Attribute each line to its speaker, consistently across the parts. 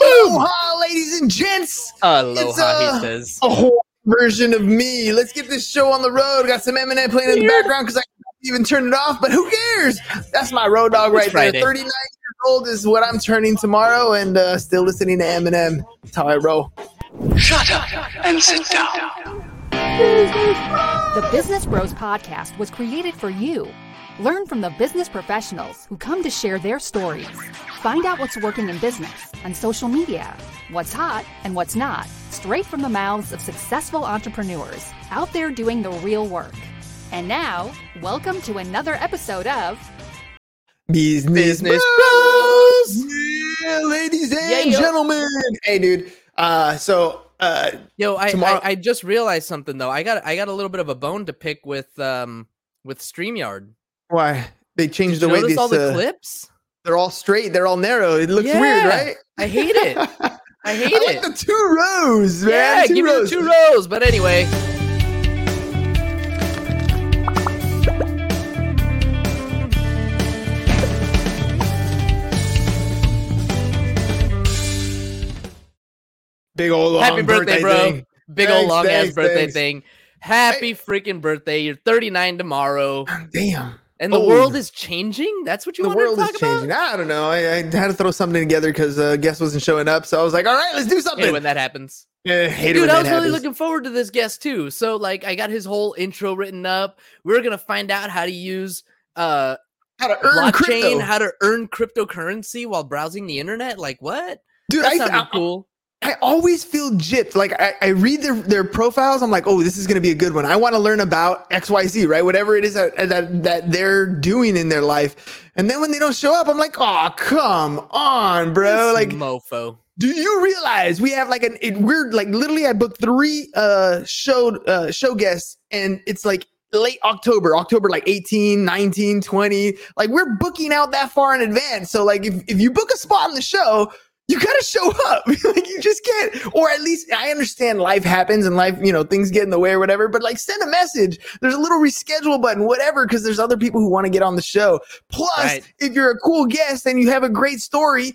Speaker 1: Aloha, ladies and gents.
Speaker 2: Aloha,
Speaker 1: It's, uh,
Speaker 2: he says.
Speaker 1: A whole version of me. Let's get this show on the road. Got some Eminem playing in the background because I can't even turn it off. But who cares? That's my road dog right
Speaker 2: Friday.
Speaker 1: there. 39 years old is what I'm turning tomorrow, and uh, still listening to Eminem. That's how I roll.
Speaker 3: Shut up and sit down.
Speaker 4: The Business Bros Podcast was created for you. Learn from the business professionals who come to share their stories. Find out what's working in business, on social media, what's hot and what's not, straight from the mouths of successful entrepreneurs out there doing the real work. And now, welcome to another episode of
Speaker 1: Business,
Speaker 2: Business
Speaker 1: Bros. Yeah, ladies and
Speaker 2: Yeah,
Speaker 1: gentlemen. Hey, dude. Uh, so uh,
Speaker 2: Yo, I,
Speaker 1: tomorrow-
Speaker 2: I I just realized something though. I got I got a little bit of a bone to pick with um with Streamyard.
Speaker 1: Why they
Speaker 2: Did
Speaker 1: changed
Speaker 2: you
Speaker 1: the way these?
Speaker 2: all the
Speaker 1: uh,
Speaker 2: clips?
Speaker 1: they're all straight. They're all narrow. It looks weird, right?
Speaker 2: I hate it. I hate it.
Speaker 1: I
Speaker 2: it.
Speaker 1: like the two rows, man.
Speaker 2: yeah,
Speaker 1: two
Speaker 2: give
Speaker 1: rows.
Speaker 2: me the two rows. But anyway,
Speaker 1: Big old long
Speaker 2: happy birthday, bro.
Speaker 1: thing.
Speaker 2: Big
Speaker 1: Thanks,
Speaker 2: old long ass birthday
Speaker 1: thanks.
Speaker 2: thing. Happy freaking birthday. You're 39 tomorrow.
Speaker 1: Damn.
Speaker 2: And the
Speaker 1: Old.
Speaker 2: world is changing? That's what you
Speaker 1: The world is changing.
Speaker 2: about?
Speaker 1: I don't know. I, I had to throw something together because uh, guest wasn't showing up. So I was like, all right, let's do something.
Speaker 2: when that happens.
Speaker 1: Yeah, hate
Speaker 2: Dude, I was really
Speaker 1: happens.
Speaker 2: looking forward to this guest too. So like I got his whole intro written up. We are gonna find out how to use uh
Speaker 1: how to earn
Speaker 2: blockchain,
Speaker 1: crypto.
Speaker 2: how to earn cryptocurrency while browsing the internet. Like what?
Speaker 1: Dude,
Speaker 2: That
Speaker 1: I,
Speaker 2: sounded
Speaker 1: I,
Speaker 2: cool.
Speaker 1: I always feel gypped. Like I, I read their, their profiles. I'm like, oh, this is going to be a good one. I want to learn about XYZ, right? Whatever it is that, that, that they're doing in their life. And then when they don't show up, I'm like, oh, come on, bro.
Speaker 2: This
Speaker 1: Like,
Speaker 2: mofo.
Speaker 1: do you realize we have like an, it, we're like literally, I booked three, uh, show, uh, show guests and it's like late October, October like 18, 19, 20. Like we're booking out that far in advance. So like if, if you book a spot on the show, you gotta show up. like you just can't, or at least I understand life happens and life, you know, things get in the way or whatever, but like send a message. There's a little reschedule button, whatever, because there's other people who want to get on the show. Plus,
Speaker 2: Right.
Speaker 1: if you're a cool guest and you have a great story,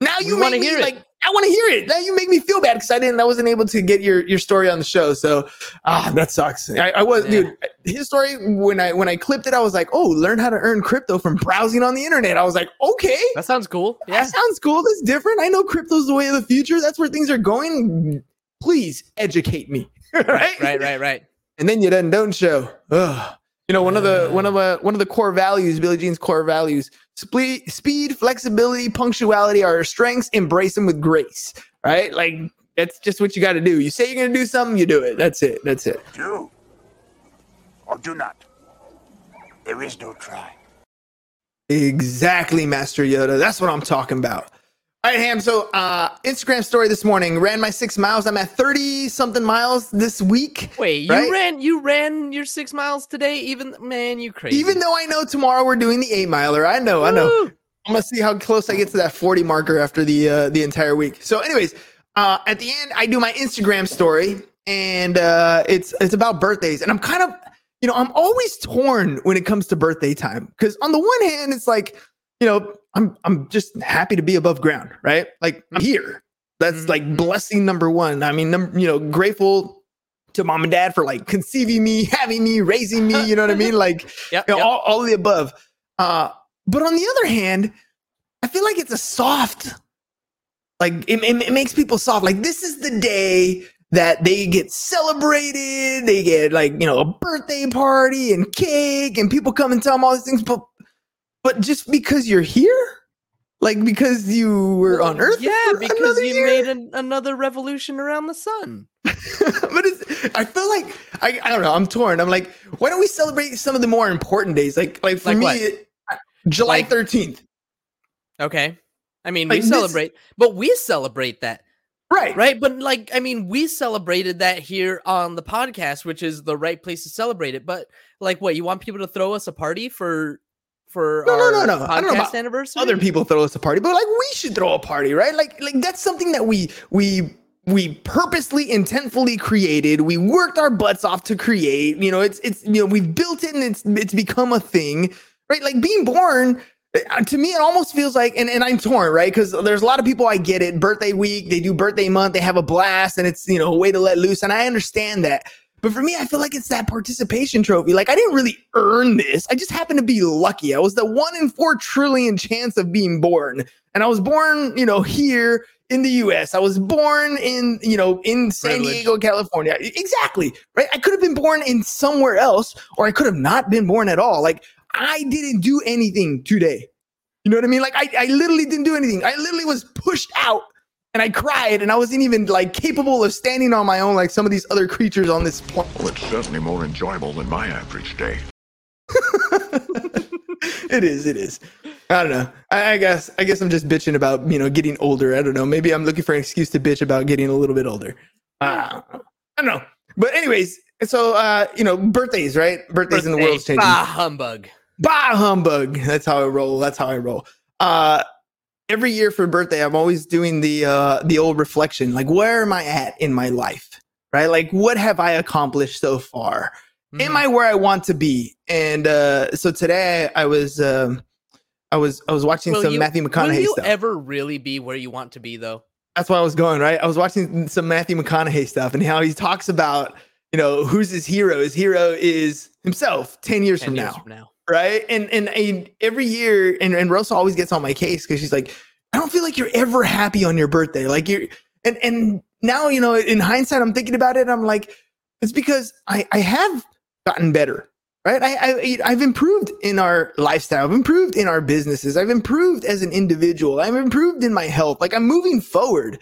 Speaker 1: now you make me
Speaker 2: hear it.
Speaker 1: I want to hear it. Now you make me feel bad because I didn't, I wasn't able to get your your story on the show. So ah, that sucks. I, I was,
Speaker 2: Yeah.
Speaker 1: dude. His story when I when I clipped it, I was like, oh, learn how to earn crypto from browsing on the internet. I was like, okay,
Speaker 2: That sounds cool.
Speaker 1: that
Speaker 2: Yeah.
Speaker 1: sounds cool. That's different. I know crypto's the way of the future. That's where things are going. Please educate me, right?
Speaker 2: Right, right, right.
Speaker 1: And then you done don't show. Ugh. You know, one of the uh. one of the one of the core values, Billie Jean's core values, speed, speed, flexibility, punctuality are her strengths. Embrace them with grace. Right? Like that's just what you got to do. You say you're gonna do something, you do it. That's it. That's it.
Speaker 3: Do or do not. There is no try.
Speaker 1: Exactly, Master Yoda. That's what I'm talking about. All right, Ham. So, uh, Instagram story this morning. Ran my six miles. I'm at 30 something miles this week.
Speaker 2: Wait, you
Speaker 1: Right?
Speaker 2: ran you ran your six miles today? Even man, you crazy.
Speaker 1: Even though I know tomorrow we're doing the eight miler. I know, I know. I'm gonna see how close I get to that 40 marker after the uh, the entire week. So, anyways, uh, at the end, I do my Instagram story, and uh, it's it's about birthdays, and I'm kind of, you know, I'm always torn when it comes to birthday time because on the one hand, it's like, you know, I'm I'm just happy to be above ground, right? Like I'm here. That's
Speaker 2: Mhm.
Speaker 1: like blessing number one. I mean, num- you know, grateful to mom and dad for like conceiving me, having me, raising me. You know what I mean? Like
Speaker 2: Yep,
Speaker 1: you know,
Speaker 2: yep.
Speaker 1: all, all of the above. Uh, but on the other hand, I feel like it's a soft, like it, it, it makes people soft. Like this is the day that they get celebrated. They get like you know a birthday party and cake, and people come and tell them all these things. But but just because you're here, like because you were on Earth,
Speaker 2: Yeah, because you
Speaker 1: year?
Speaker 2: made an, another revolution around the sun.
Speaker 1: but it's, I feel like I, I don't know. I'm torn. I'm like, why don't we celebrate some of the more important days? Like like for
Speaker 2: Like
Speaker 1: me, it- July
Speaker 2: Like-
Speaker 1: 13th.
Speaker 2: Okay. I mean,
Speaker 1: Like
Speaker 2: we
Speaker 1: this-
Speaker 2: celebrate, but we celebrate that,
Speaker 1: Right.
Speaker 2: right? But like, I mean, we celebrated that here on the podcast, which is the right place to celebrate it. But like, what you want people to throw us a party for for
Speaker 1: No, no, no, no. I don't know about
Speaker 2: anniversary?
Speaker 1: Other people throw us a party, but like we should throw a party, right? Like like that's something that we we we purposely intentfully created we worked our butts off to create you know it's it's you know we've built it and it's it's become a thing right like being born uh, to me, it almost feels like, and, and I'm torn, right? Because there's a lot of people I get it. Birthday week, they do birthday month, they have a blast, and it's you know a way to let loose, and I understand that. But for me, I feel like it's that participation trophy. Like I didn't really earn this. I just happened to be lucky. I was the one in four trillion chance of being born, and I was born, you know, here in the US. I was born in, you know, in San
Speaker 2: Privilege.
Speaker 1: Diego, California. Exactly. Right. I could have been born in somewhere else, or I could have not been born at all. Like I didn't do anything today. You know what I mean? Like I, I literally didn't do anything. I literally was pushed out and I cried and I wasn't even like capable of standing on my own like some of these other creatures on this planet.
Speaker 5: Well, it's certainly more enjoyable than my average day.
Speaker 1: it is. It is. I don't know. I, I guess. I guess I'm just bitching about you know getting older. I don't know. Maybe I'm looking for an excuse to bitch about getting a little bit older. Uh, I don't know. But anyways, so uh, you know, birthdays, right? Birthdays in the
Speaker 2: Birthday,
Speaker 1: world's changing.
Speaker 2: Bah, humbug.
Speaker 1: Bah humbug. That's how I roll. That's how I roll. Uh, every year for birthday, I'm always doing the uh, the old reflection. Like, where am I at in my life? Right? Like, what have I accomplished so far?
Speaker 2: Mm-hmm.
Speaker 1: am I where I want to be? And uh, so today I was um, I was I was watching
Speaker 2: Will
Speaker 1: some
Speaker 2: you-
Speaker 1: Matthew
Speaker 2: Will
Speaker 1: McConaughey
Speaker 2: you
Speaker 1: stuff.
Speaker 2: ever really be where you want to be, though?
Speaker 1: That's why I was going right. I was watching some Matthew McConaughey stuff and how he talks about you know who's his hero. His hero is himself. Ten years
Speaker 2: 10
Speaker 1: from
Speaker 2: years
Speaker 1: now,
Speaker 2: from now.
Speaker 1: Right? And and, and every year, and and Rosa always gets on my case because she's like, I don't feel like you're ever happy on your birthday. Like you're and and now you know in hindsight, I'm thinking about it. I'm like, it's because I I have gotten better. Right, I, I I've improved in our lifestyle. I've improved in our businesses. I've improved as an individual. I've improved in my health. Like I'm moving forward,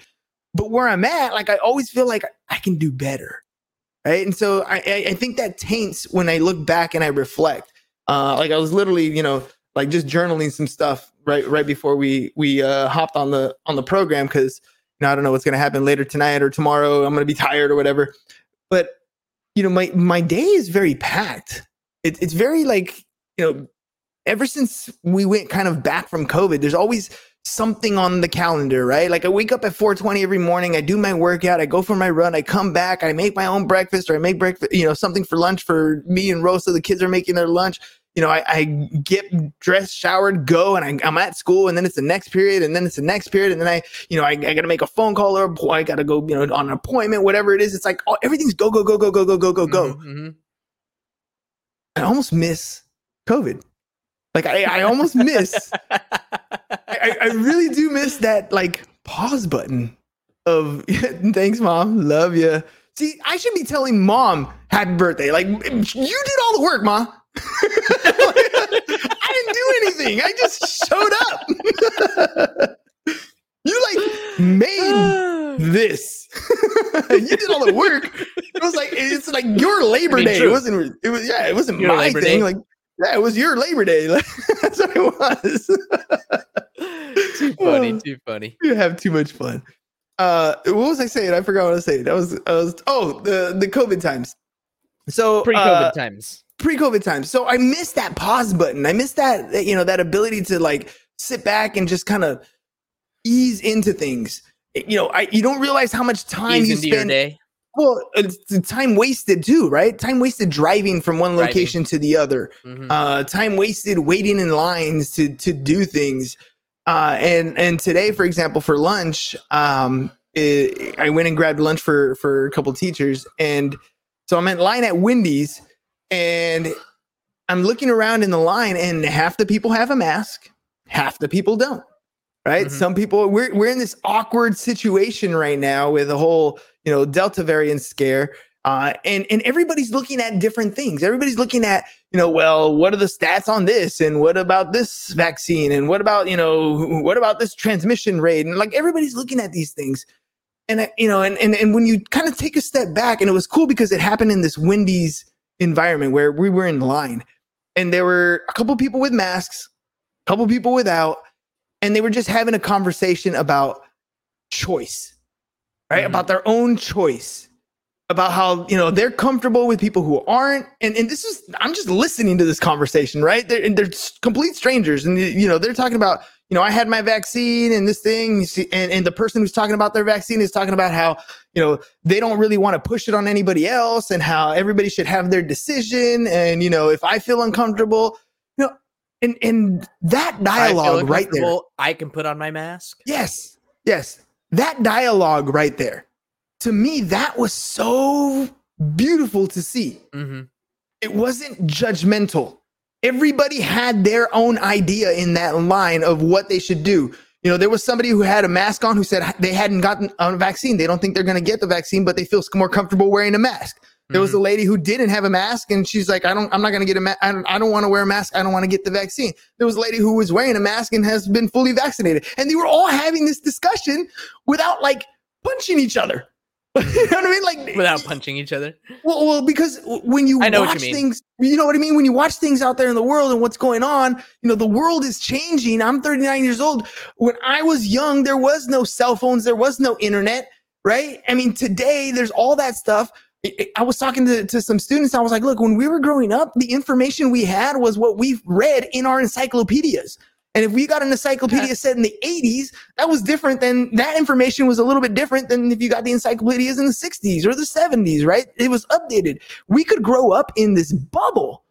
Speaker 1: but where I'm at, like I always feel like I can do better, right? And so I, I think that taints when I look back and I reflect. Uh, like I was literally, you know, like just journaling some stuff right right before we we uh, hopped on the on the program because you know I don't know what's gonna happen later tonight or tomorrow. I'm gonna be tired or whatever. But you know, my my day is very packed. It, it's very like you know, ever since we went kind of back from COVID, there's always something on the calendar, right? Like I wake up at 4:20 every morning, I do my workout, I go for my run, I come back, I make my own breakfast, or I make breakfast, you know, something for lunch for me and Rosa. The kids are making their lunch. You know, I, I get dressed, showered, go, and I, I'm at school, and then it's the next period, and then it's the next period, and then I, you know, I, I got to make a phone call or I got to go, you know, on an appointment, whatever it is. It's like oh, everything's go, go, go, go, go, go, go, go, go.
Speaker 2: Mhm, mhm.
Speaker 1: I almost miss COVID. Like I, I almost miss. I, I- really do miss that like pause button of thanks, mom, love you. See, I should be telling mom happy birthday. Like you did all the work, ma. I didn't do anything. I just showed up. you like made this. you did all the work. It was like it's like your Labor
Speaker 2: I mean,
Speaker 1: Day. It wasn't. It was yeah. It wasn't
Speaker 2: Your
Speaker 1: my
Speaker 2: Labor
Speaker 1: thing.
Speaker 2: Day.
Speaker 1: Like yeah, it was your Labor Day. That's what it was.
Speaker 2: too funny,
Speaker 1: Oh.
Speaker 2: too funny.
Speaker 1: you have too much fun. Uh, what was I saying? I forgot what I was saying. That was I was oh the the COVID times. So
Speaker 2: Pre-COVID
Speaker 1: uh,
Speaker 2: times.
Speaker 1: pre-COVID times. So I missed that pause button. I missed that you know that ability to like sit back and just kind of ease into things. You know, I you don't realize how much time
Speaker 2: Ease
Speaker 1: you spend. Well, it's time wasted too, right? Time wasted driving from one
Speaker 2: Driving.
Speaker 1: location to the other.
Speaker 2: Mhm.
Speaker 1: Uh, time wasted waiting in lines to to do things. Uh, and and today, for example, for lunch, um, it, I went and grabbed lunch for for a couple teachers, and so I'm in line at Wendy's, and I'm looking around in the line, and half the people have a mask, half the people don't. Right?
Speaker 2: Mhm.
Speaker 1: Some people we're we're in this awkward situation right now with the whole you know Delta variant scare. Uh, and and everybody's looking at different things. Everybody's looking at you know, well, what are the stats on this, and what about this vaccine, and what about you know, what about this transmission rate, and like everybody's looking at these things, and you know, and and and when you kind of take a step back, and it was cool because it happened in this Wendy's environment where we were in line, and there were a couple people with masks, a couple people without, and they were just having a conversation about choice, right?
Speaker 2: Mhm.
Speaker 1: About their own choice about how you know they're comfortable with people who aren't and and this is i'm just listening to this conversation right they're, and they're complete strangers and you know they're talking about you know i had my vaccine and this thing you see, and, and the person who's talking about their vaccine is talking about how you know they don't really want to push it on anybody else and how everybody should have their decision and you know if i feel uncomfortable and and that dialogue right there.
Speaker 2: I can put on my mask.
Speaker 1: Yes, yes, that dialogue right there. To me, that was so beautiful to see.
Speaker 2: hmm
Speaker 1: It wasn't judgmental. Everybody had their own idea in that line of what they should do. You know, there was somebody who had a mask on who said they hadn't gotten a vaccine. They don't think they're going to get the vaccine, but they feel more comfortable wearing a mask. There was a mm-hmm. lady who didn't have a mask, and she's like, "I don't, I'm not going to get a mask. I don't, I don't want to wear a mask. I don't want to get the vaccine." There was a lady who was wearing a mask and has been fully vaccinated, and they were all having this discussion without like punching each other. you know what I mean? Like
Speaker 2: Without punching each other.
Speaker 1: well, well, because when you
Speaker 2: I know what you
Speaker 1: watch
Speaker 2: mean.
Speaker 1: things, you know what I mean. When you watch things out there in the world and what's going on, you know the world is changing. I'm 39 years old. When I was young, there was no cell phones, there was no internet, right? I mean, today there's all that stuff. I- was talking to, to some students. I was like, look, when we were growing up, the information we had was what we've read in our encyclopedias. And if we got an encyclopedia set in the 80s, that was different than that information was a little bit different than if you got the encyclopedias in the 60s or the 70s, right? It was updated. We could grow up in this bubble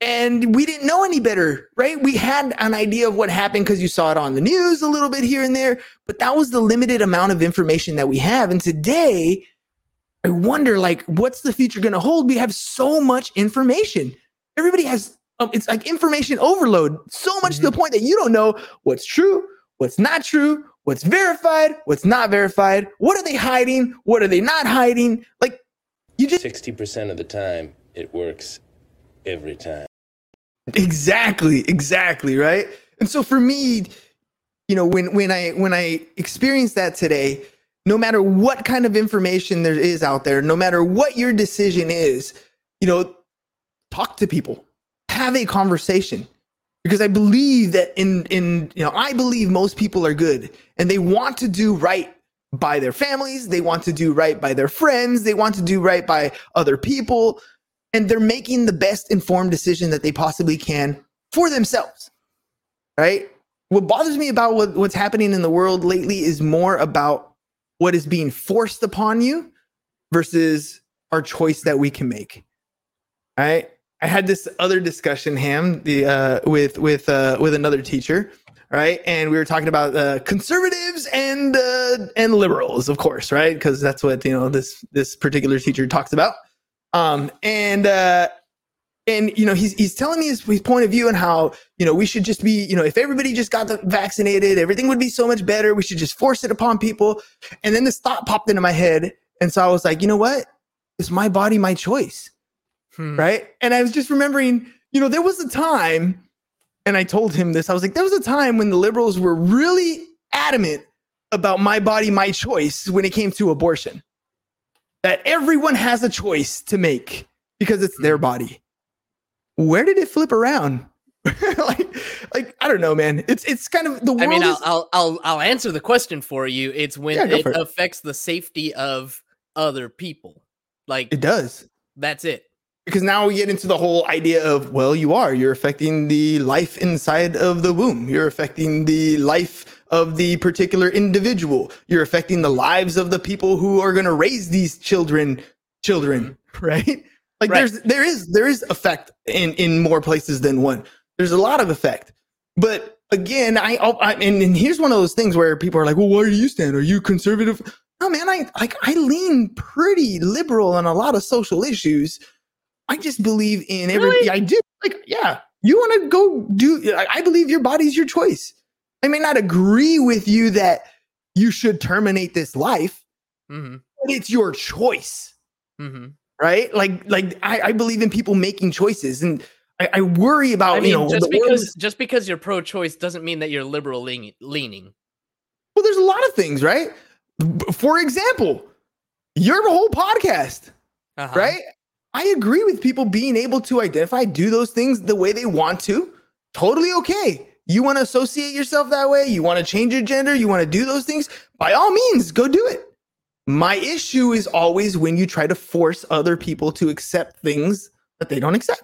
Speaker 1: and we didn't know any better, right? We had an idea of what happened because you saw it on the news a little bit here and there, but that was the limited amount of information that we have. And today, I wonder, like, what's the future going to hold? We have so much information. Everybody has, um, it's like information overload, so much to the point that you don't know what's true, what's not true, what's verified, what's not verified. What are they hiding? What are they not hiding? Like, you just
Speaker 6: 60% of the time, it works every time.
Speaker 1: Exactly, exactly, right? And so for me, you know, when when I when I experienced that today, no matter what kind of information there is out there, no matter what your decision is, you know, talk to people. Have a conversation. Because I believe that in in you know, I believe most people are good and they want to do right by their families, they want to do right by their friends, they want to do right by other people and they're making the best informed decision that they possibly can for themselves right what bothers me about what, what's happening in the world lately is more about what is being forced upon you versus our choice that we can make. All right i had this other discussion ham the uh with with uh with another teacher right? And we were talking about uh conservatives and uh and liberals of course right? Because that's what you know this this particular teacher talks about. Um and uh and you know he's he's telling me his, his point of view and how you know we should just be you know if everybody just got the vaccinated everything would be so much better. We should just force it upon people. And then this thought popped into my head. And so i was like you know what? It's my body my choice.
Speaker 2: Hmm.
Speaker 1: right? And i was just remembering you know there was a time and i told him this i was like there was a time when the liberals were really adamant about my body my choice when it came to abortion. That everyone has a choice to make because it's their body where did it flip around like like i don't know man it's it's kind of the world
Speaker 2: I mean, I'll,
Speaker 1: is,
Speaker 2: I'll I'll I'll answer the question for you. It's when
Speaker 1: Yeah,
Speaker 2: it
Speaker 1: it.
Speaker 2: affects the safety of other people. Like
Speaker 1: it does
Speaker 2: that's it.
Speaker 1: because now we get into the whole idea of well you are you're affecting the life inside of the womb you're affecting the life of the particular individual you're affecting the lives of the people who are going to raise these children children mm-hmm. right like
Speaker 2: Right.
Speaker 1: there's there is there is effect in in more places than one there's a lot of effect but again i, I and, and here's one of those things where people are like well where do you stand are you conservative no man i like i lean pretty liberal on a lot of social issues I just believe in every.
Speaker 2: Really?
Speaker 1: I do like, yeah. You want to go do? I I believe your body's your choice. I may not agree with you that you should terminate this life,
Speaker 2: hmm
Speaker 1: but it's your choice,
Speaker 2: hmm
Speaker 1: right? Like, like I, I believe in people making choices, and I, I worry about
Speaker 2: I mean,
Speaker 1: you know
Speaker 2: just because
Speaker 1: is-
Speaker 2: just because you're pro-choice doesn't mean that you're liberal leaning. leaning.
Speaker 1: well, there's a lot of things, right? For example, your whole podcast,
Speaker 2: Uh-huh.
Speaker 1: right? I agree with people being able to identify, do those things the way they want to. Totally okay. You want to associate yourself that way? You want to change your gender? You want to do those things? By all means, go do it. My issue is always when you try to force other people to accept things that they don't accept.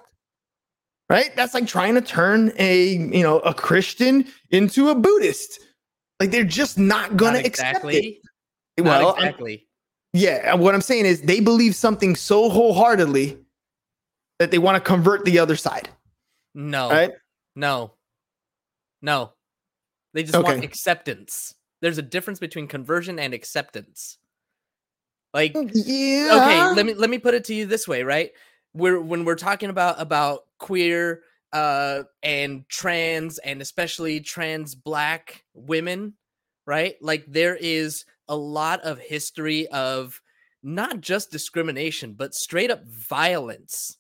Speaker 1: Right? That's like trying to turn a, you know, a Christian into a Buddhist. Like they're just not going to
Speaker 2: Not
Speaker 1: accept
Speaker 2: exactly.
Speaker 1: it.
Speaker 2: Not
Speaker 1: Well, I'm-
Speaker 2: exactly.
Speaker 1: yeah, uh, what I'm saying is they believe something so wholeheartedly that they want to convert the other side.
Speaker 2: No.
Speaker 1: Right?
Speaker 2: No. No. They just want acceptance. There's a difference between conversion and acceptance. Like
Speaker 1: Yeah.
Speaker 2: okay, let me let me put it to you this way, right? We're when we're talking about about queer uh and trans and especially trans black women, right? Like there is a lot of history of not just discrimination, but straight up violence,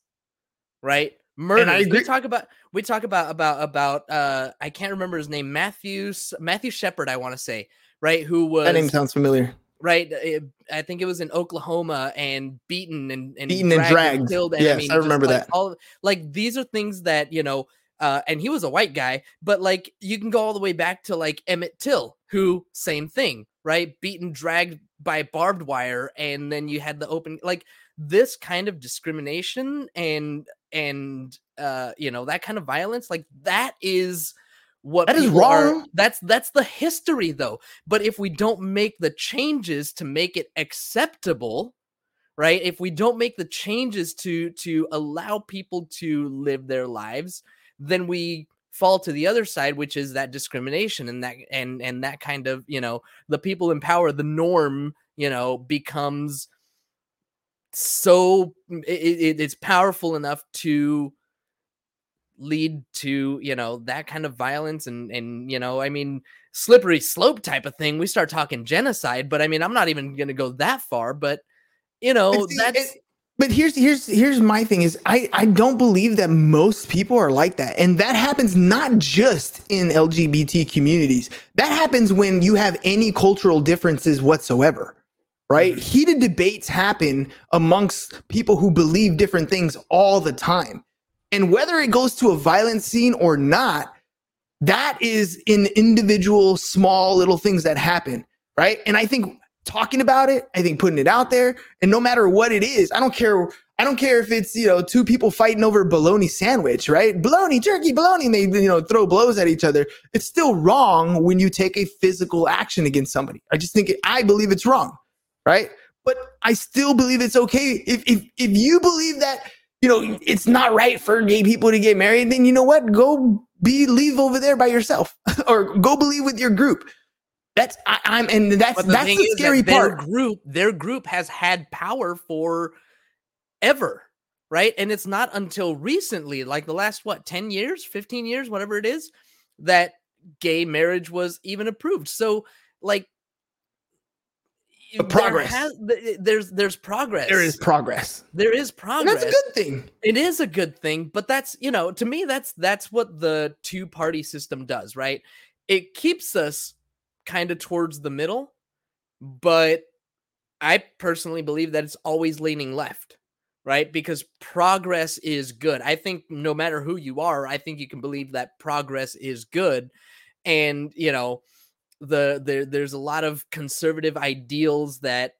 Speaker 2: right?
Speaker 1: Murder.
Speaker 2: We talk about we talk about about about uh I can't remember his name, Matthew Matthew Shepard, I want to say, right? Who was
Speaker 1: That name sounds familiar.
Speaker 2: Right? it- I think it was in Oklahoma and beaten and, and
Speaker 1: Beaten and dragged.
Speaker 2: killed. And
Speaker 1: Yes,
Speaker 2: mean,
Speaker 1: I
Speaker 2: just,
Speaker 1: remember
Speaker 2: like,
Speaker 1: that.
Speaker 2: All like these are things that you know. Uh, and he was a white guy, but like you can go all the way back to like Emmett Till, who same thing, right? Beaten, dragged by barbed wire, and then you had the open like this kind of discrimination and and uh you know that kind of violence, like that is what
Speaker 1: That is
Speaker 2: people are-
Speaker 1: wrong.
Speaker 2: that's that's the history though. But if we don't make the changes to make it acceptable, right? If we don't make the changes to to allow people to live their lives, then we fall to the other side which is that discrimination and that and and that kind of, you know, the people in power, the norm, you know, becomes so it, it, it's powerful enough to lead to you know that kind of violence and and you know i mean slippery slope type of thing we start talking genocide but i mean i'm not even going to go that far but you know
Speaker 1: And see,
Speaker 2: that's
Speaker 1: it- but here's here's here's my thing is I I don't believe that most people are like that, and that happens not just in LGBT communities. That happens when you have any cultural differences whatsoever, right? Mm-hmm. Heated debates happen amongst people who believe different things all the time, and whether it goes to a violent scene or not, that is in individual small little things that happen, right? And I think talking about it, I think putting it out there, and no matter what it is, I don't care. I don't care if it's you know two people fighting over a bologna sandwich, right? Bologna, jerky, bologna, and they you know throw blows at each other. It's still wrong when you take a physical action against somebody. I just think it, I believe it's wrong, right? But I still believe it's okay if if if you believe that you know it's not right for gay people to get married, then you know what? Go be leave over there by yourself, or go believe with your group. That's I, I'm and that's
Speaker 2: but the
Speaker 1: that's the
Speaker 2: that
Speaker 1: scary
Speaker 2: their
Speaker 1: part.
Speaker 2: group their group has had power for ever right and it's not until recently like the last what 10 years 15 years whatever it is that gay marriage was even approved so like There
Speaker 1: progress.
Speaker 2: has- there's there's progress
Speaker 1: There is progress.
Speaker 2: there is
Speaker 1: And
Speaker 2: progress
Speaker 1: that's a good thing.
Speaker 2: it is a good thing but that's you know to me that's that's what the two party system does right it keeps us kind of towards the middle but i personally believe that it's always leaning left right because progress is good i think no matter who you are i think you can believe that progress is good and you know the there there's a lot of conservative ideals that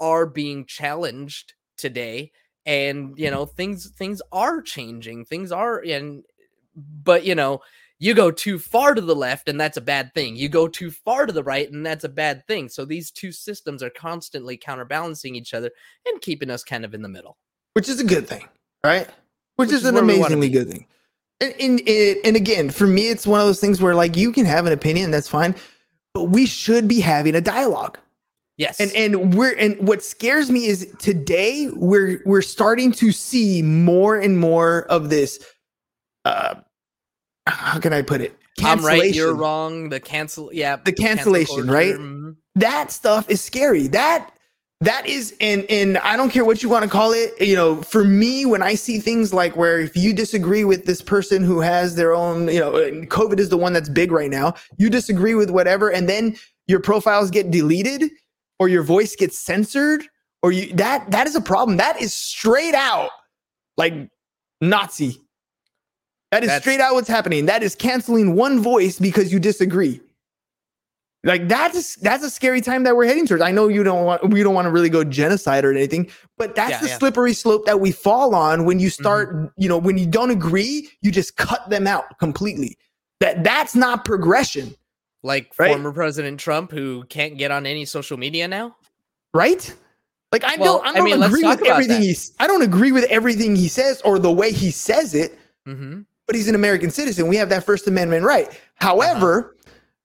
Speaker 2: are being challenged today and you mm-hmm. know things things are changing things are and but you know you go too far to the left and that's a bad thing. You go too far to the right and that's a bad thing. So these two systems are constantly counterbalancing each other and keeping us kind of in the middle.
Speaker 1: Which is a good thing, right? Which,
Speaker 2: Which
Speaker 1: is,
Speaker 2: is
Speaker 1: an
Speaker 2: where we wanna
Speaker 1: amazingly good thing. And, and and again, for me, it's one of those things where like you can have an opinion, that's fine, but we should be having a dialogue.
Speaker 2: yes
Speaker 1: And and we're and what scares me is today we're we're starting to see more and more of this. Uh, how can I put it?
Speaker 2: i'm right you're wrong the cancel yeah
Speaker 1: The
Speaker 2: cancel
Speaker 1: cancellation, right?
Speaker 2: culture, mhm.
Speaker 1: that stuff is scary. That that is and and I don't care what you want to call it. You know, for me, when I see things like where if you disagree with this person who has their own, you know, and COVID is the one that's big right now. You disagree with whatever, and then your profiles get deleted, or your voice gets censored, or you that that is a problem. That is straight out like Nazi. That is
Speaker 2: That's-
Speaker 1: straight out what's happening. That is canceling one voice because you disagree. Like that's that's a scary time that we're heading towards. I know you don't want we don't want to really go genocide or anything, but that's
Speaker 2: Yeah,
Speaker 1: the
Speaker 2: yeah.
Speaker 1: slippery slope that we fall on when you start, you know, when you don't agree, you just cut them out completely. That that's not progression,
Speaker 2: like
Speaker 1: Right?
Speaker 2: former president trump who can't get on any social media now
Speaker 1: right? Like I
Speaker 2: Well,
Speaker 1: don't I
Speaker 2: I
Speaker 1: don't
Speaker 2: mean,
Speaker 1: agree with everything he's I don't agree with everything he says or the way he says it,
Speaker 2: mm-hmm.
Speaker 1: but he's an American citizen. We have that First Amendment right. However,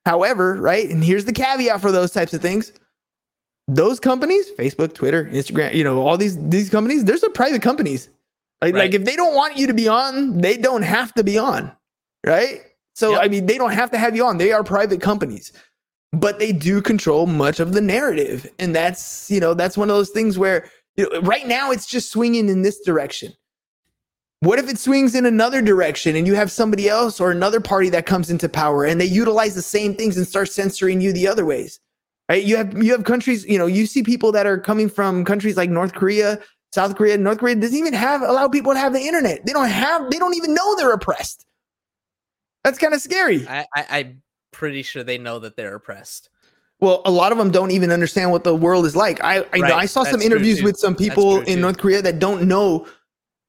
Speaker 1: however, right, and here's the caveat for those types of things. Those companies, Facebook, Twitter, Instagram, you know, all these these companies, there's are private companies. Like,
Speaker 2: Right.
Speaker 1: like if they don't want you to be on, they don't have to be on, right? So
Speaker 2: Yep.
Speaker 1: I mean, they don't have to have you on. They are private companies, but they do control much of the narrative, and that's you know that's one of those things where you know, right now it's just swinging in this direction. What if it swings in another direction and you have somebody else or another party that comes into power and they utilize the same things and start censoring you the other ways? Right? You have you have countries, you know, you see people that are coming from countries like North Korea, South Korea, North Korea doesn't even have allow people to have the internet. They don't have they don't even know they're oppressed. That's kind of scary.
Speaker 2: I, I I'm pretty sure they know that they're oppressed.
Speaker 1: Well, a lot of them don't even understand what the world is like. I I,
Speaker 2: Right.
Speaker 1: I saw some
Speaker 2: That's true,
Speaker 1: interviews with some people in. North Korea that don't know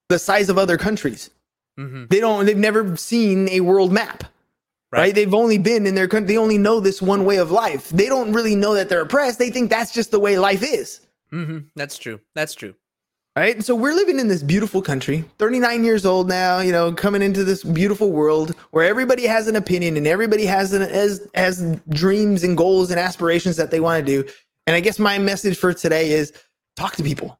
Speaker 1: the size of other countries.
Speaker 2: hmm
Speaker 1: They don't they've never seen a world map. Right.
Speaker 2: Right.
Speaker 1: They've only been in their country. They only know this one way of life. They don't really know that they're oppressed. They think that's just the way life is.
Speaker 2: hmm That's true. That's true.
Speaker 1: Right. So we're living in this beautiful country, 39 years old now, you know, coming into this beautiful world where everybody has an opinion and everybody has an has, has dreams and goals and aspirations that they want to do. And I guess my message for today is talk to people.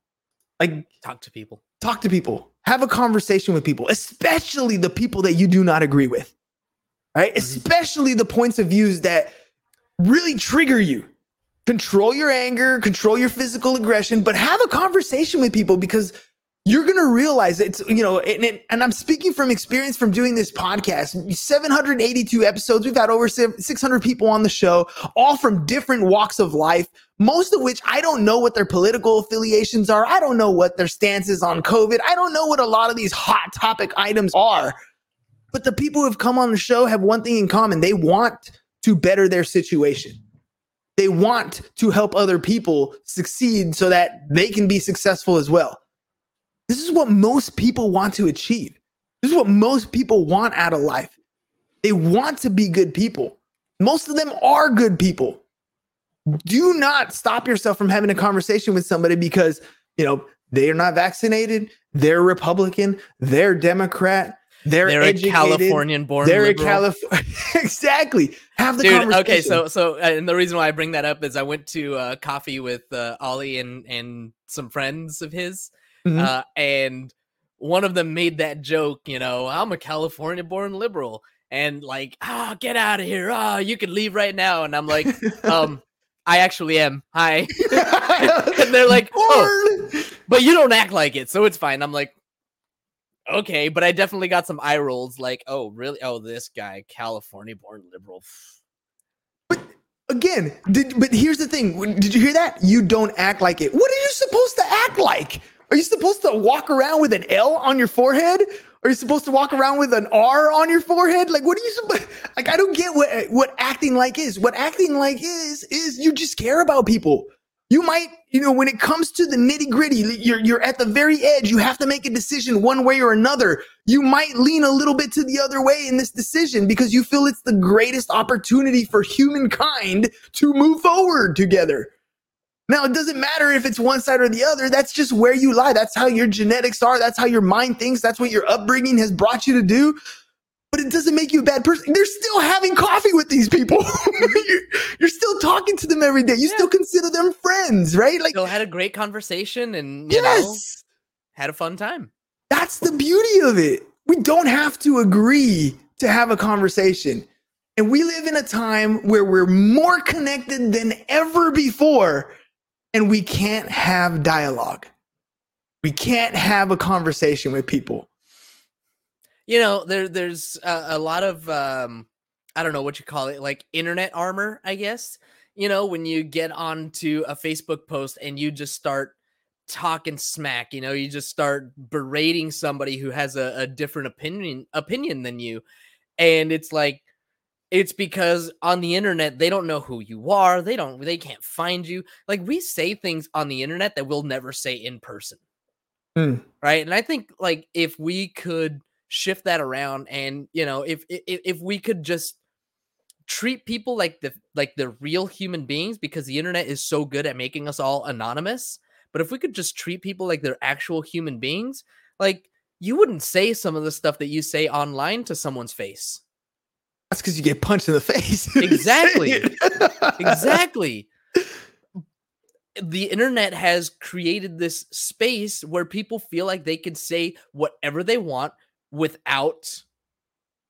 Speaker 1: Like
Speaker 2: Talk to people.
Speaker 1: talk to people. Have a conversation with people, especially the people that you do not agree with. Right? Mm-hmm. Especially the points of views that really trigger you. Control your anger, control your physical aggression, but have a conversation with people because you're going to realize it's, you know, and, and- and I'm speaking from experience from doing this podcast. 782 episodes. We've had over 600 people on the show, all from different walks of life, most of which I don't know what their political affiliations are. I don't know what their stance is on COVID. I don't know what a lot of these hot topic items are. But the people who have come on the show have one thing in common they want to better their situation. They want to help other people succeed so that they can be successful as well. This is what most people want to achieve. This is what most people want out of life. They want to be good people. Most of them are good people. Do not stop yourself from having a conversation with somebody because, you know, they are not vaccinated, they're Republican, they're Democrat, they're,
Speaker 2: They're
Speaker 1: educated,
Speaker 2: a Californian born.
Speaker 1: they're
Speaker 2: liberal.
Speaker 1: a California. exactly. Have the
Speaker 2: Dude,
Speaker 1: conversation.
Speaker 2: okay, so so uh, and the reason why I bring that up is I went to uh, coffee with uh, Ollie and and some friends of his,
Speaker 1: Mhm.
Speaker 2: uh, and one of them made that joke. You know, I'm a California-born liberal, and like, ah, get out of here. Ah, you can leave right now. And I'm like, um, I actually am. Hi. and they're like, oh, but you don't act like it, so it's fine. I'm like, okay, but I definitely got some eye rolls. Like, oh, really? Oh, this guy, California-born liberal.
Speaker 1: But again did but here's the thing did you hear that you don't act like it what are you supposed to act like are you supposed to walk around with an l on your forehead? Are you supposed to walk around with an r on your forehead? Like what are you like i don't get what what acting like is. What acting like is is you just care about people. You might you know when it comes to the nitty gritty you're you're at the very edge. You have to make a decision one way or another. You might lean a little bit to the other way in this decision because you feel it's the greatest opportunity for humankind to move forward together now it doesn't matter if it's one side or the other that's just where you lie that's how your genetics are that's how your mind thinks that's what your upbringing has brought you to do but it doesn't make you a bad person. They're still having coffee with these people. Mm-hmm. you're, you're still talking to them every day. You still consider them friends, right? Like,
Speaker 2: Still had a great conversation and you know
Speaker 1: yes,
Speaker 2: had a fun time.
Speaker 1: that's the beauty of it. We don't have to agree to have a conversation. And we live in a time where we're more connected than ever before, and we can't have dialogue. We can't have a conversation with people.
Speaker 2: You know, there there's a, a lot of um I don't know what you call it, like internet armor, I guess. You know, when you get onto a Facebook post and you just start talking smack, you know, you just start berating somebody who has a, a different opinion opinion than you. And it's like it's because on the internet they don't know who you are. They don't they can't find you. Like we say things on the internet that we'll never say in person.
Speaker 1: Hmm.
Speaker 2: Right? And I think like if we could shift that around and you know if if, if we could just treat people like the like the real human beings because the internet is so good at making us all anonymous but if we could just treat people like they're actual human beings like you wouldn't say some of the stuff that you say online to someone's face.
Speaker 1: That's because you get punched in the face.
Speaker 2: Exactly. Exactly. The internet has created this space where people feel like they can say whatever they want without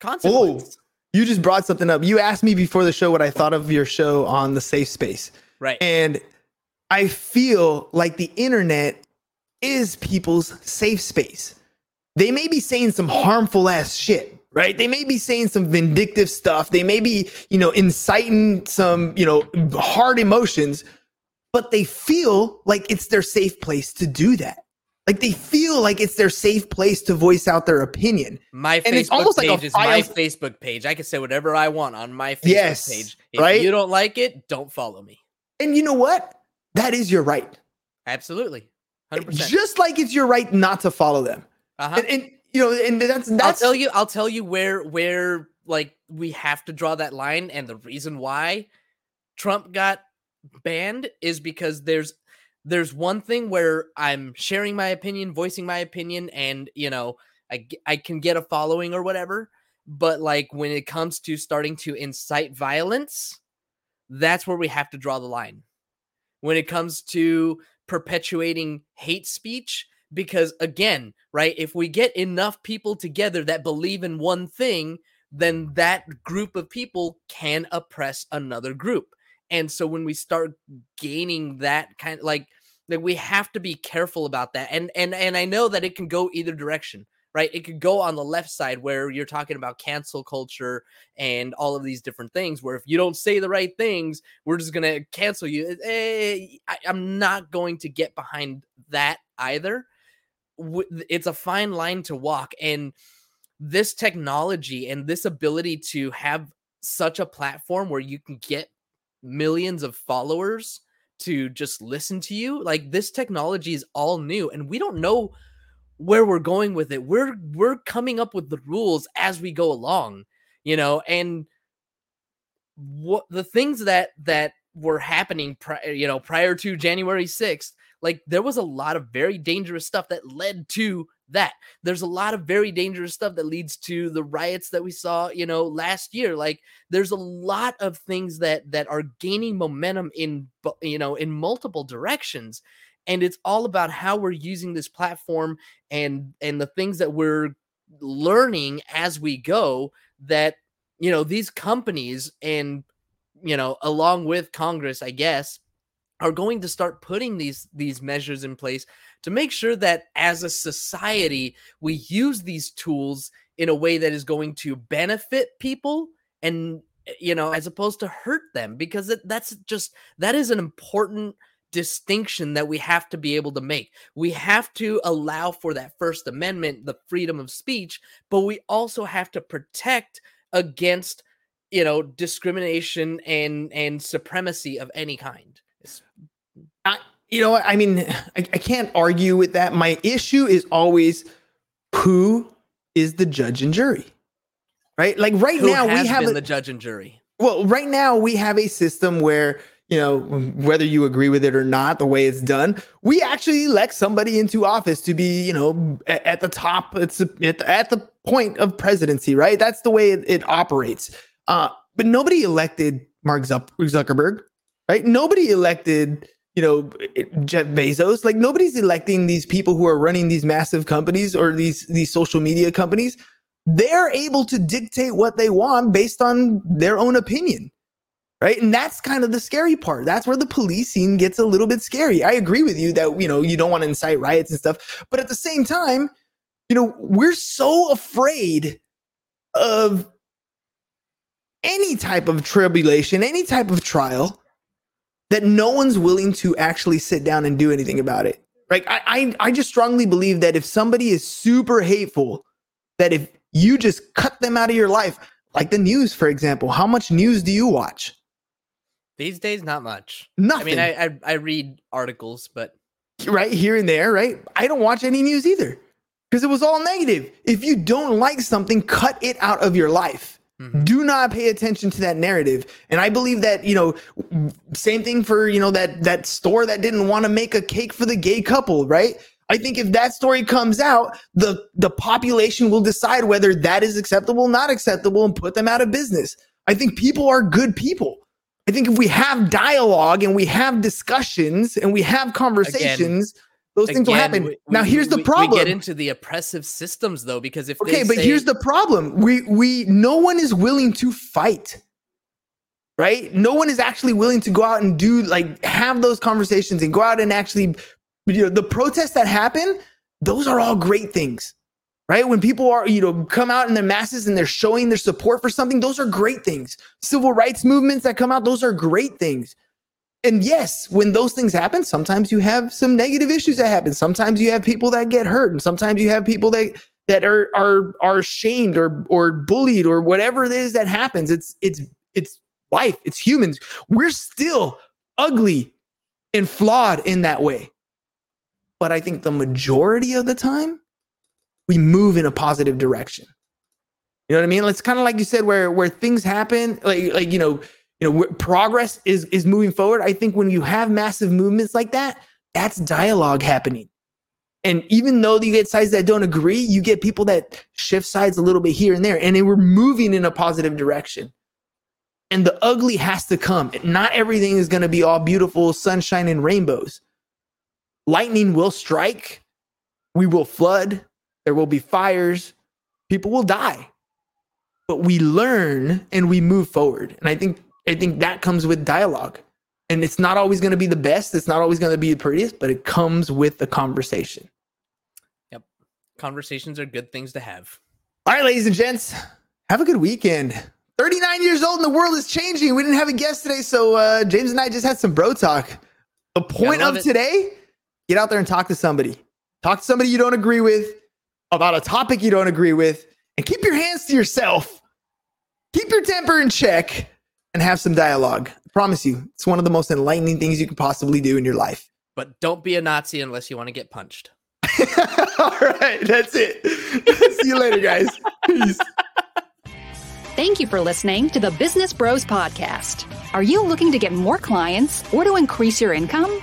Speaker 2: consequence.
Speaker 1: Oh, you just brought something up. You asked me before the show what I thought of your show on the safe space.
Speaker 2: Right.
Speaker 1: And I feel like the internet is people's safe space. They may be saying some harmful ass shit, right? They may be saying some vindictive stuff. They may be, you know, inciting some, you know, hard emotions, but they feel like it's their safe place to do that. Like they feel like it's their safe place to voice out their opinion.
Speaker 2: My
Speaker 1: And
Speaker 2: Facebook
Speaker 1: it's almost like a
Speaker 2: page is my Facebook page. I can say whatever I want on my Facebook
Speaker 1: Yes,
Speaker 2: page. If
Speaker 1: right?
Speaker 2: you don't like it, don't follow me.
Speaker 1: And you know what? That is your right.
Speaker 2: Absolutely. 100%.
Speaker 1: Just like it's your right not to follow them.
Speaker 2: Uh-huh.
Speaker 1: And, and you know, and that's that's
Speaker 2: I'll tell you. I'll tell you where where like we have to draw that line, and the reason why Trump got banned is because there's there's one thing where I'm sharing my opinion, voicing my opinion, and you know I I can get a following or whatever. But like when it comes to starting to incite violence, that's where we have to draw the line. When it comes to perpetuating hate speech, because again, right, if we get enough people together that believe in one thing, then that group of people can oppress another group. And so when we start gaining that kind of like like we have to be careful about that. And and and I know that it can go either direction, right? It could go on the left side where you're talking about cancel culture and all of these different things where if you don't say the right things, we're just going to cancel you. Eh, I, I'm not going to get behind that either it's a fine line to walk and this technology and this ability to have such a platform where you can get millions of followers to just listen to you like this technology is all new and we don't know where we're going with it. We're we're coming up with the rules as we go along you know and what the things that that were happening pri- you know prior to January 6th like there was a lot of very dangerous stuff that led to that. There's a lot of very dangerous stuff that leads to the riots that we saw you know last year. Like there's a lot of things that that are gaining momentum in you know in multiple directions. And it's all about how we're using this platform and and the things that we're learning as we go that you know these companies and you know along with congress i guess are going to start putting these these measures in place to make sure that as a society we use these tools in a way that is going to benefit people and you know as opposed to hurt them because it, that's just that is an important distinction that we have to be able to make. We have to allow for that first amendment the freedom of speech but we also have to protect against you know discrimination and and supremacy of any kind
Speaker 1: I, you know what? I mean, I, I can't argue with that. My issue is always who is the judge and jury, right? Like right
Speaker 2: who
Speaker 1: now we have a,
Speaker 2: the judge and jury
Speaker 1: well, right now we have a system where you know whether you agree with it or not, the way it's done, we actually elect somebody into office to be you know at, at the top. It's at the, at the point of presidency, right? That's the way it, it operates. Uh, but nobody elected Mark Zuckerberg, right? Nobody elected you know Jeff Bezos. Like nobody's electing these people who are running these massive companies or these these social media companies. They're able to dictate what they want based on their own opinion. Right. And that's kind of the scary part. That's where the policing gets a little bit scary. I agree with you that, you know, you don't want to incite riots and stuff. But at the same time, you know, we're so afraid of any type of tribulation, any type of trial that no one's willing to actually sit down and do anything about it. Like I, I, I just strongly believe that if somebody is super hateful, that if you just cut them out of your life, like the news, for example, how much news do you watch?
Speaker 2: these days not much
Speaker 1: Nothing.
Speaker 2: i mean I, I i read articles but
Speaker 1: right here and there, right? I don't watch any news either because it was all negative. If you don't like something, cut it out of your life.
Speaker 2: Mhm.
Speaker 1: Do not pay attention to that narrative. And I believe that, you know, same thing for, you know, that that store that didn't want to make a cake for the gay couple, right? I think if that story comes out, the the population will decide whether that is acceptable, not acceptable, and put them out of business. I think people are good people. I think if we have dialogue and we have discussions and we have conversations, Again, those things will happen. We, now, here's the problem. We
Speaker 2: get into the oppressive systems though, because if
Speaker 1: okay, but
Speaker 2: say-
Speaker 1: here's the problem. We we no one is willing to fight. Right? No one is actually willing to go out and do like have those conversations and go out and actually you know, the protests that happen, those are all great things, right? When people are, you know, come out in their masses and they're showing their support for something, those are great things. Civil rights movements that come out, those are great things. And yes, when those things happen, sometimes you have some negative issues that happen. Sometimes you have people that get hurt, and sometimes you have people that that are are are shamed or or bullied or whatever it is that happens. It's it's it's life. It's humans. We're still ugly and flawed in that way. But I think the majority of the time, we move in a positive direction. You know what I mean? It's kind of like you said, where where things happen, like like you know, you know, progress is is moving forward. I think when you have massive movements like that, that's dialogue happening. And even though you get sides that don't agree, you get people that shift sides a little bit here and there, and they were moving in a positive direction. And the ugly has to come. Not everything is going to be all beautiful sunshine and rainbows lightning will strike, we will flood, there will be fires, people will die. But we learn and we move forward. And I think I think that comes with dialogue. And it's not always going to be the best, it's not always going to be the prettiest, but it comes with the conversation.
Speaker 2: Yep. Conversations are good things to have.
Speaker 1: All right, ladies and gents, have a good weekend. 39 years old and the world is changing. We didn't have a guest today, so uh, James and I just had some bro talk. The point of it. today Get out there and talk to somebody. Talk to somebody you don't agree with about a topic you don't agree with, and keep your hands to yourself. Keep your temper in check and have some dialogue. I promise you, it's one of the most enlightening things you can possibly do in your life.
Speaker 2: But don't be a Nazi unless you want to get punched.
Speaker 1: All right, that's it. See you later, guys. Peace.
Speaker 4: Thank you for listening to the Business Bros Podcast. Are you looking to get more clients or to increase your income?